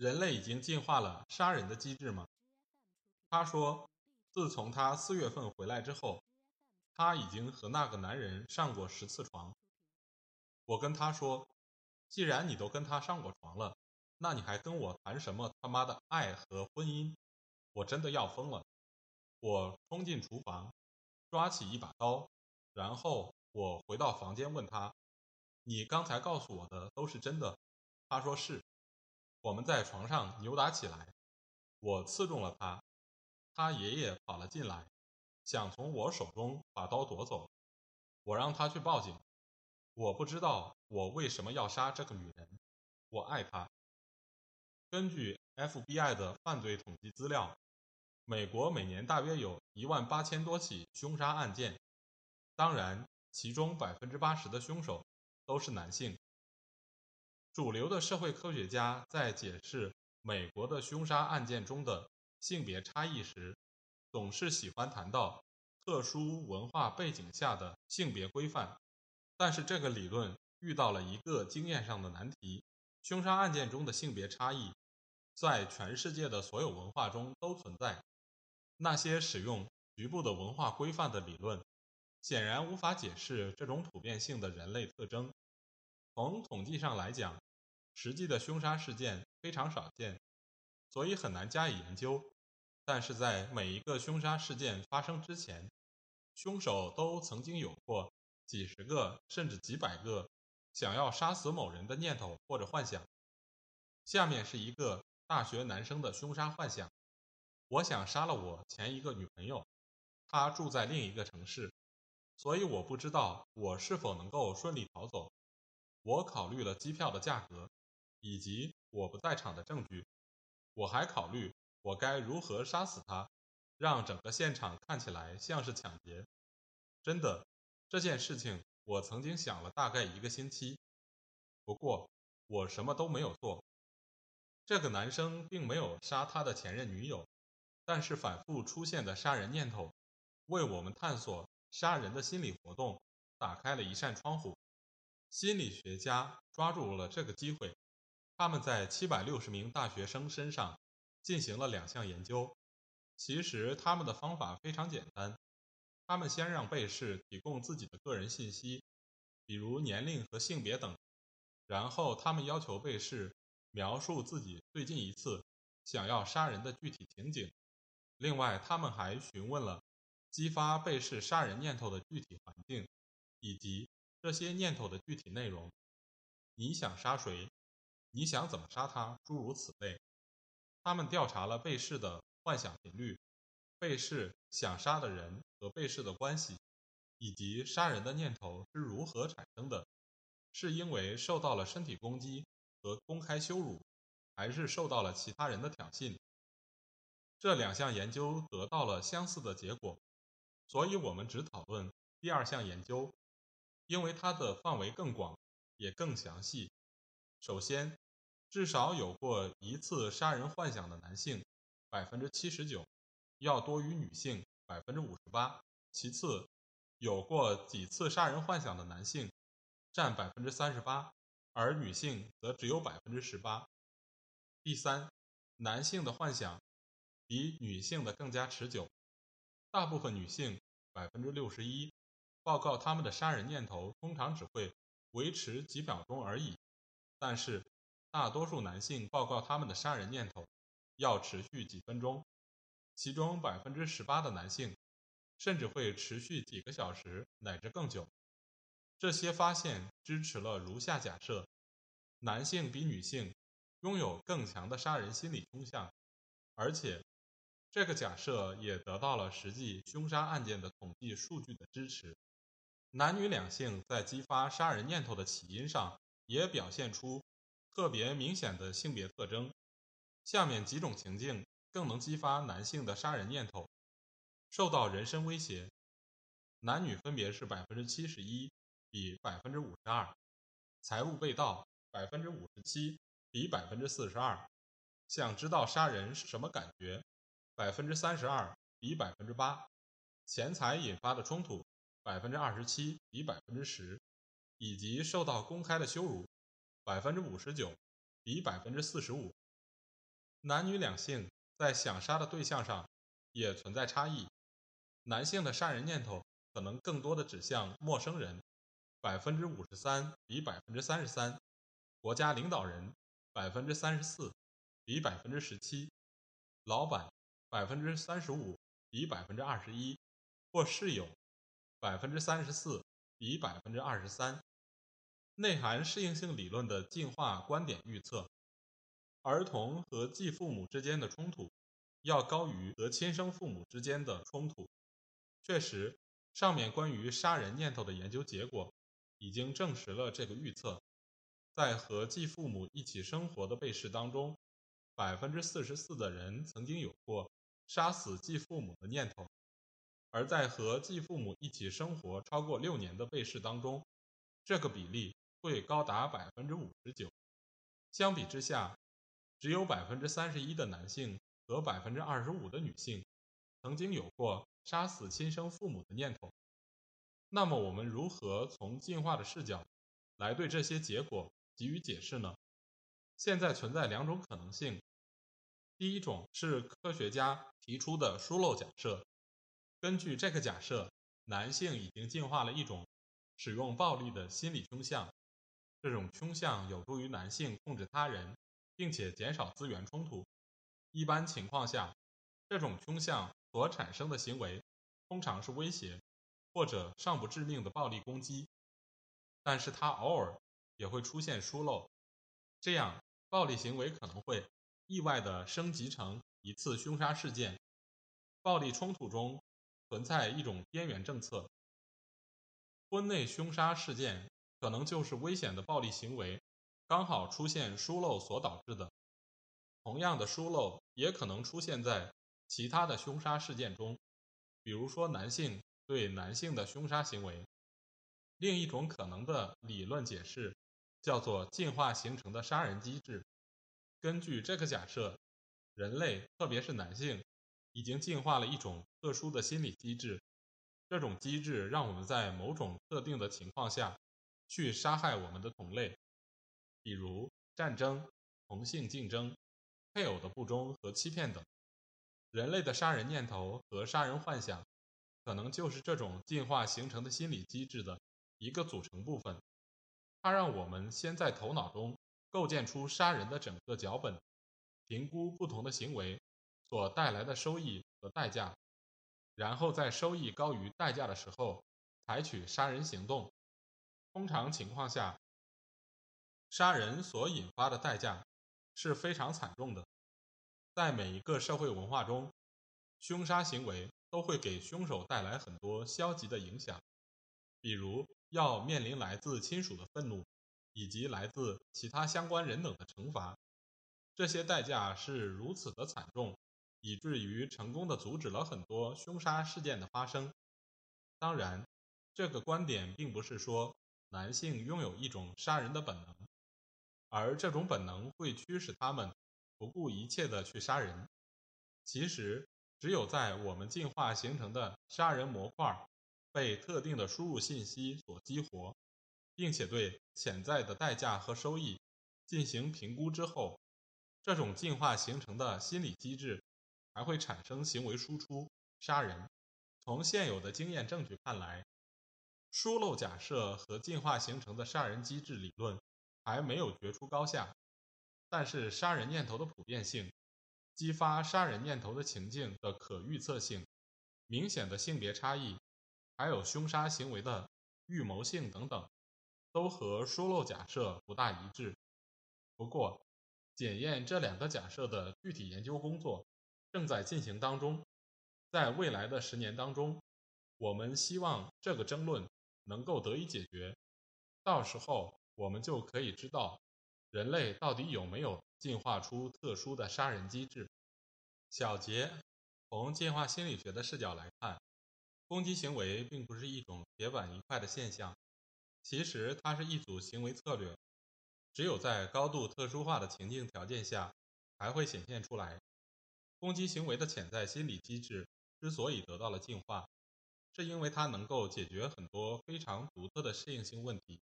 人类已经进化了杀人的机制吗？他说，自从他四月份回来之后，他已经和那个男人上过十次床。我跟他说，既然你都跟他上过床了，那你还跟我谈什么他妈的爱和婚姻？我真的要疯了！我冲进厨房，抓起一把刀，然后。我回到房间问他：“你刚才告诉我的都是真的？”他说是。我们在床上扭打起来，我刺中了他，他爷爷跑了进来，想从我手中把刀夺走。我让他去报警。我不知道我为什么要杀这个女人，我爱她。根据 FBI 的犯罪统计资料，美国每年大约有一万八千多起凶杀案件，当然。其中百分之八十的凶手都是男性。主流的社会科学家在解释美国的凶杀案件中的性别差异时，总是喜欢谈到特殊文化背景下的性别规范。但是这个理论遇到了一个经验上的难题：凶杀案件中的性别差异在全世界的所有文化中都存在。那些使用局部的文化规范的理论。显然无法解释这种普遍性的人类特征。从统计上来讲，实际的凶杀事件非常少见，所以很难加以研究。但是在每一个凶杀事件发生之前，凶手都曾经有过几十个甚至几百个想要杀死某人的念头或者幻想。下面是一个大学男生的凶杀幻想：我想杀了我前一个女朋友，她住在另一个城市。所以我不知道我是否能够顺利逃走。我考虑了机票的价格，以及我不在场的证据。我还考虑我该如何杀死他，让整个现场看起来像是抢劫。真的，这件事情我曾经想了大概一个星期。不过我什么都没有做。这个男生并没有杀他的前任女友，但是反复出现的杀人念头，为我们探索。杀人的心理活动打开了一扇窗户。心理学家抓住了这个机会，他们在七百六十名大学生身上进行了两项研究。其实他们的方法非常简单，他们先让被试提供自己的个人信息，比如年龄和性别等，然后他们要求被试描述自己最近一次想要杀人的具体情景。另外，他们还询问了。激发被试杀人念头的具体环境，以及这些念头的具体内容。你想杀谁？你想怎么杀他？诸如此类。他们调查了被试的幻想频率、被试想杀的人和被试的关系，以及杀人的念头是如何产生的，是因为受到了身体攻击和公开羞辱，还是受到了其他人的挑衅？这两项研究得到了相似的结果。所以我们只讨论第二项研究，因为它的范围更广，也更详细。首先，至少有过一次杀人幻想的男性，百分之七十九，要多于女性百分之五十八。其次，有过几次杀人幻想的男性，占百分之三十八，而女性则只有百分之十八。第三，男性的幻想比女性的更加持久。大部分女性百分之六十一报告他们的杀人念头通常只会维持几秒钟而已，但是大多数男性报告他们的杀人念头要持续几分钟，其中百分之十八的男性甚至会持续几个小时乃至更久。这些发现支持了如下假设：男性比女性拥有更强的杀人心理倾向，而且。这个假设也得到了实际凶杀案件的统计数据的支持。男女两性在激发杀人念头的起因上也表现出特别明显的性别特征。下面几种情境更能激发男性的杀人念头：受到人身威胁，男女分别是百分之七十一比百分之五十二；财物被盗，百分之五十七比百分之四十二；想知道杀人是什么感觉，百分之三十二比百分之八；钱财引发的冲突，百分之二十七比百分之十；以及受到公开的羞辱，百分之五十九比百分之四十五。男女两性在想杀的对象上也存在差异，男性的杀人念头可能更多的指向陌生人，百分之五十三比百分之三十三；国家领导人百分之三十四比百分之十七；老板百分之三十五比百分之二十一；或室友百分之三十四比百分之二十三。内涵适应性理论的进化观点预测。儿童和继父母之间的冲突要高于和亲生父母之间的冲突。确实，上面关于杀人念头的研究结果已经证实了这个预测。在和继父母一起生活的被试当中，百分之四十四的人曾经有过杀死继父母的念头；而在和继父母一起生活超过六年的被试当中，这个比例会高达百分之五十九。相比之下，只有百分之三十一的男性和百分之二十五的女性曾经有过杀死亲生父母的念头。那么，我们如何从进化的视角来对这些结果给予解释呢？现在存在两种可能性。第一种是科学家提出的疏漏假设。根据这个假设，男性已经进化了一种使用暴力的心理倾向，这种倾向有助于男性控制他人。并且减少资源冲突。一般情况下，这种倾向所产生的行为通常是威胁或者尚不致命的暴力攻击，但是它偶尔也会出现疏漏，这样暴力行为可能会意外地升级成一次凶杀事件。暴力冲突中存在一种边缘政策，婚内凶杀事件可能就是危险的暴力行为。刚好出现疏漏所导致的，同样的疏漏也可能出现在其他的凶杀事件中，比如说男性对男性的凶杀行为。另一种可能的理论解释叫做进化形成的杀人机制。根据这个假设，人类特别是男性已经进化了一种特殊的心理机制，这种机制让我们在某种特定的情况下去杀害我们的同类。比如战争、同性竞争、配偶的不忠和欺骗等，人类的杀人念头和杀人幻想，可能就是这种进化形成的心理机制的一个组成部分。它让我们先在头脑中构建出杀人的整个脚本，评估不同的行为所带来的收益和代价，然后在收益高于代价的时候采取杀人行动。通常情况下。杀人所引发的代价是非常惨重的。在每一个社会文化中，凶杀行为都会给凶手带来很多消极的影响，比如要面临来自亲属的愤怒，以及来自其他相关人等的惩罚。这些代价是如此的惨重，以至于成功的阻止了很多凶杀事件的发生。当然，这个观点并不是说男性拥有一种杀人的本能。而这种本能会驱使他们不顾一切的去杀人。其实，只有在我们进化形成的杀人模块被特定的输入信息所激活，并且对潜在的代价和收益进行评估之后，这种进化形成的心理机制还会产生行为输出——杀人。从现有的经验证据看来，疏漏假设和进化形成的杀人机制理论。还没有决出高下，但是杀人念头的普遍性、激发杀人念头的情境的可预测性、明显的性别差异，还有凶杀行为的预谋性等等，都和疏漏假设不大一致。不过，检验这两个假设的具体研究工作正在进行当中，在未来的十年当中，我们希望这个争论能够得以解决，到时候。我们就可以知道，人类到底有没有进化出特殊的杀人机制？小结：从进化心理学的视角来看，攻击行为并不是一种铁板一块的现象，其实它是一组行为策略，只有在高度特殊化的情境条件下才会显现出来。攻击行为的潜在心理机制之所以得到了进化，是因为它能够解决很多非常独特的适应性问题，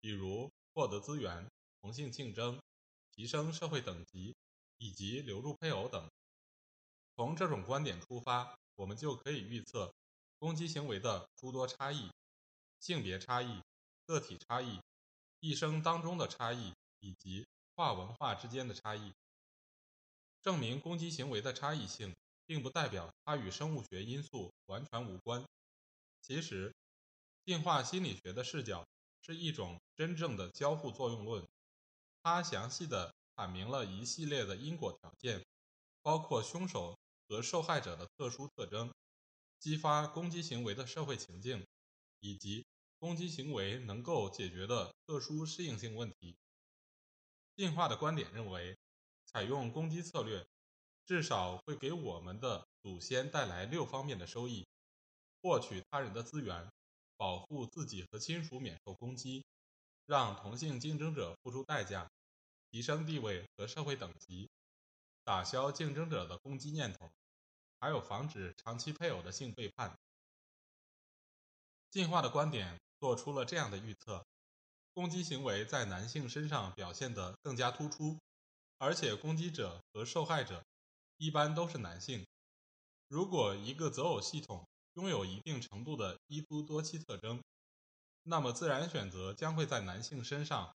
比如获得资源。同性竞争、提升社会等级以及留住配偶等。从这种观点出发，我们就可以预测攻击行为的诸多差异：性别差异、个体差异、一生当中的差异以及跨文化之间的差异。证明攻击行为的差异性，并不代表它与生物学因素完全无关。其实，进化心理学的视角是一种真正的交互作用论。它详细地阐明了一系列的因果条件，包括凶手和受害者的特殊特征、激发攻击行为的社会情境，以及攻击行为能够解决的特殊适应性问题。进化的观点认为，采用攻击策略，至少会给我们的祖先带来六方面的收益：获取他人的资源，保护自己和亲属免受攻击，让同性竞争者付出代价。提升地位和社会等级，打消竞争者的攻击念头，还有防止长期配偶的性背叛。进化的观点做出了这样的预测：攻击行为在男性身上表现得更加突出，而且攻击者和受害者一般都是男性。如果一个择偶系统拥有一定程度的一夫多妻特征，那么自然选择将会在男性身上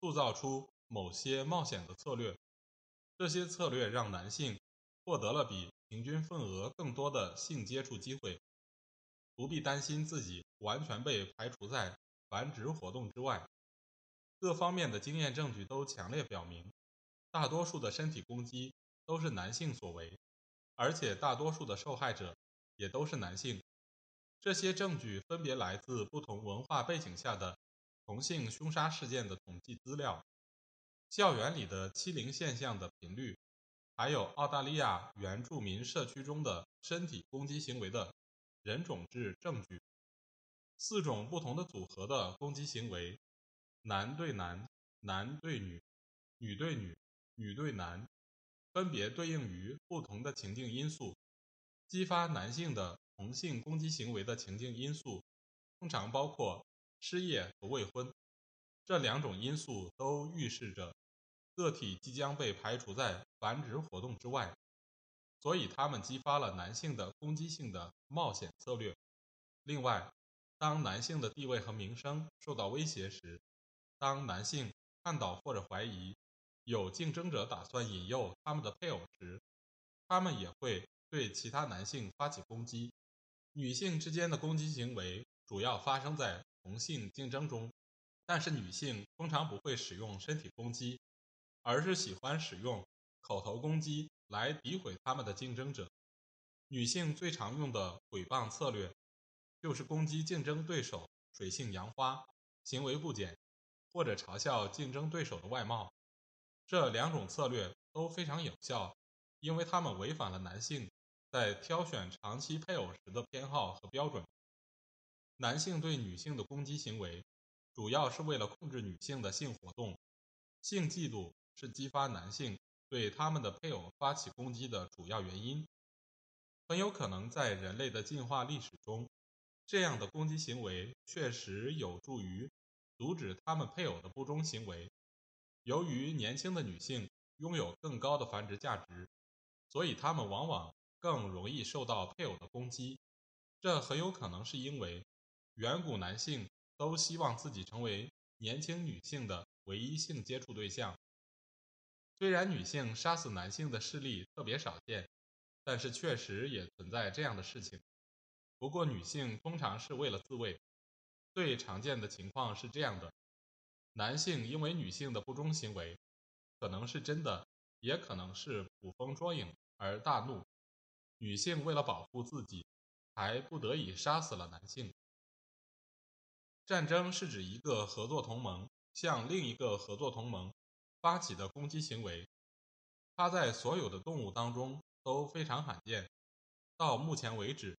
塑造出。某些冒险的策略，这些策略让男性获得了比平均份额更多的性接触机会，不必担心自己完全被排除在繁殖活动之外。各方面的经验证据都强烈表明，大多数的身体攻击都是男性所为，而且大多数的受害者也都是男性。这些证据分别来自不同文化背景下的同性凶杀事件的统计资料。校园里的欺凌现象的频率，还有澳大利亚原住民社区中的身体攻击行为的人种志证据，四种不同的组合的攻击行为，男对男、男对女、女对女、女对男，分别对应于不同的情境因素。激发男性的同性攻击行为的情境因素，通常包括失业和未婚。这两种因素都预示着个体即将被排除在繁殖活动之外，所以他们激发了男性的攻击性的冒险策略。另外，当男性的地位和名声受到威胁时，当男性看到或者怀疑有竞争者打算引诱他们的配偶时，他们也会对其他男性发起攻击。女性之间的攻击行为主要发生在同性竞争中。但是女性通常不会使用身体攻击，而是喜欢使用口头攻击来诋毁他们的竞争者。女性最常用的诽谤策略就是攻击竞争对手水性杨花、行为不检，或者嘲笑竞争对手的外貌。这两种策略都非常有效，因为它们违反了男性在挑选长期配偶时的偏好和标准。男性对女性的攻击行为。主要是为了控制女性的性活动，性嫉妒是激发男性对他们的配偶发起攻击的主要原因。很有可能在人类的进化历史中，这样的攻击行为确实有助于阻止他们配偶的不忠行为。由于年轻的女性拥有更高的繁殖价值，所以她们往往更容易受到配偶的攻击。这很有可能是因为远古男性。都希望自己成为年轻女性的唯一性接触对象。虽然女性杀死男性的事例特别少见，但是确实也存在这样的事情。不过，女性通常是为了自卫。最常见的情况是这样的：男性因为女性的不忠行为，可能是真的，也可能是捕风捉影而大怒。女性为了保护自己，还不得已杀死了男性。战争是指一个合作同盟向另一个合作同盟发起的攻击行为。它在所有的动物当中都非常罕见。到目前为止，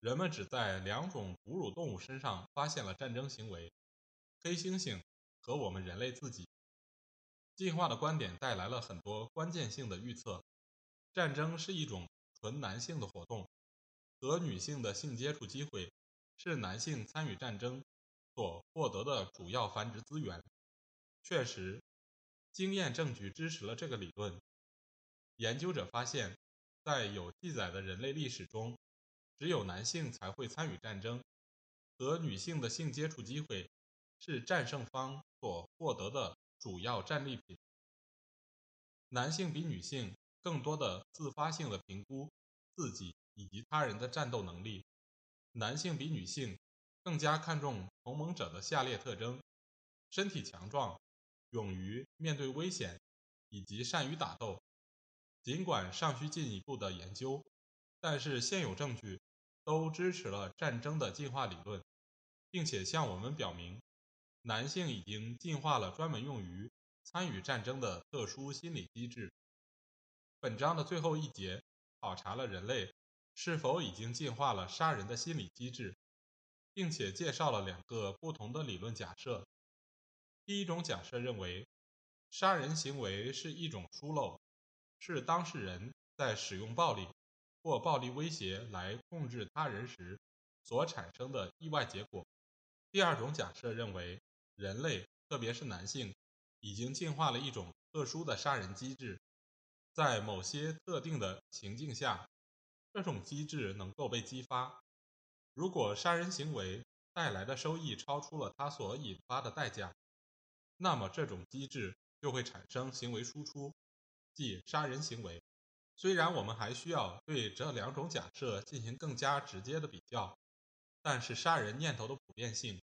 人们只在两种哺乳动物身上发现了战争行为：黑猩猩和我们人类自己。进化的观点带来了很多关键性的预测。战争是一种纯男性的活动，和女性的性接触机会是男性参与战争所获得的主要繁殖资源。确实，经验证据支持了这个理论。研究者发现，在有记载的人类历史中，只有男性才会参与战争，和女性的性接触机会是战胜方所获得的主要战利品。男性比女性更多的自发性的评估自己以及他人的战斗能力，男性比女性更加看重同盟者的下列特征：身体强壮，勇于面对危险，以及善于打斗。尽管尚需进一步的研究，但是现有证据都支持了战争的进化理论，并且向我们表明，男性已经进化了专门用于参与战争的特殊心理机制。本章的最后一节考察了人类是否已经进化了杀人的心理机制，并且介绍了两个不同的理论假设。第一种假设认为，杀人行为是一种疏漏。是当事人在使用暴力或暴力威胁来控制他人时所产生的意外结果。第二种假设认为，人类特别是男性已经进化了一种特殊的杀人机制，在某些特定的情境下，这种机制能够被激发。如果杀人行为带来的收益超出了它所引发的代价，那么这种机制就会产生行为输出。即杀人行为。虽然我们还需要对这两种假设进行更加直接的比较，但是杀人念头的普遍性、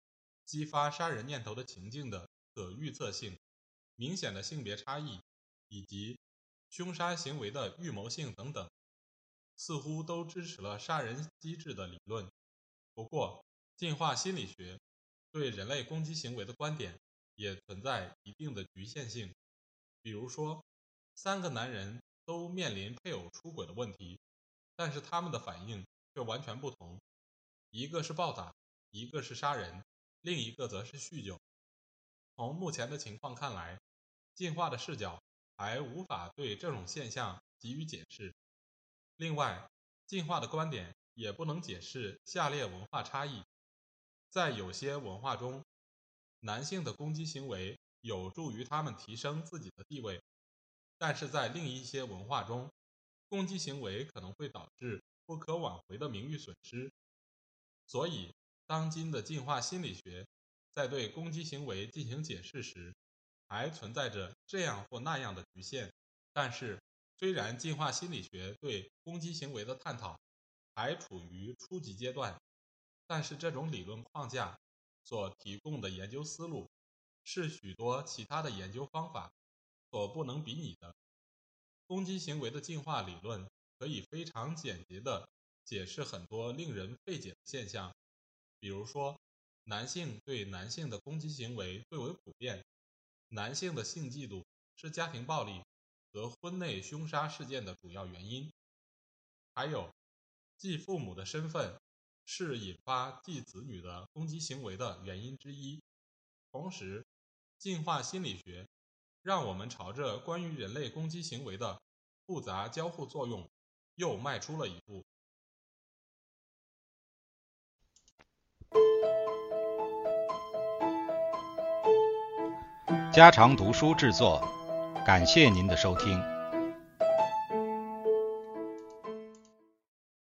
激发杀人念头的情境的可预测性、明显的性别差异以及凶杀行为的预谋性等等，似乎都支持了杀人机制的理论。不过，进化心理学对人类攻击行为的观点也存在一定的局限性，比如说。三个男人都面临配偶出轨的问题，但是他们的反应却完全不同。一个是暴打，一个是杀人，另一个则是酗酒。从目前的情况看来，进化的视角还无法对这种现象给予解释。另外，进化的观点也不能解释下列文化差异：在有些文化中，男性的攻击行为有助于他们提升自己的地位。但是在另一些文化中，攻击行为可能会导致不可挽回的名誉损失。所以，当今的进化心理学在对攻击行为进行解释时，还存在着这样或那样的局限。但是，虽然进化心理学对攻击行为的探讨还处于初级阶段，但是这种理论框架所提供的研究思路，是许多其他的研究方法。所不能比拟的攻击行为的进化理论，可以非常简洁地解释很多令人费解的现象。比如说，男性对男性的攻击行为最为普遍，男性的性嫉妒是家庭暴力和婚内凶杀事件的主要原因。还有，继父母的身份是引发继子女的攻击行为的原因之一。同时，进化心理学。让我们朝着关于人类攻击行为的复杂交互作用又迈出了一步。家常读书制作，感谢您的收听。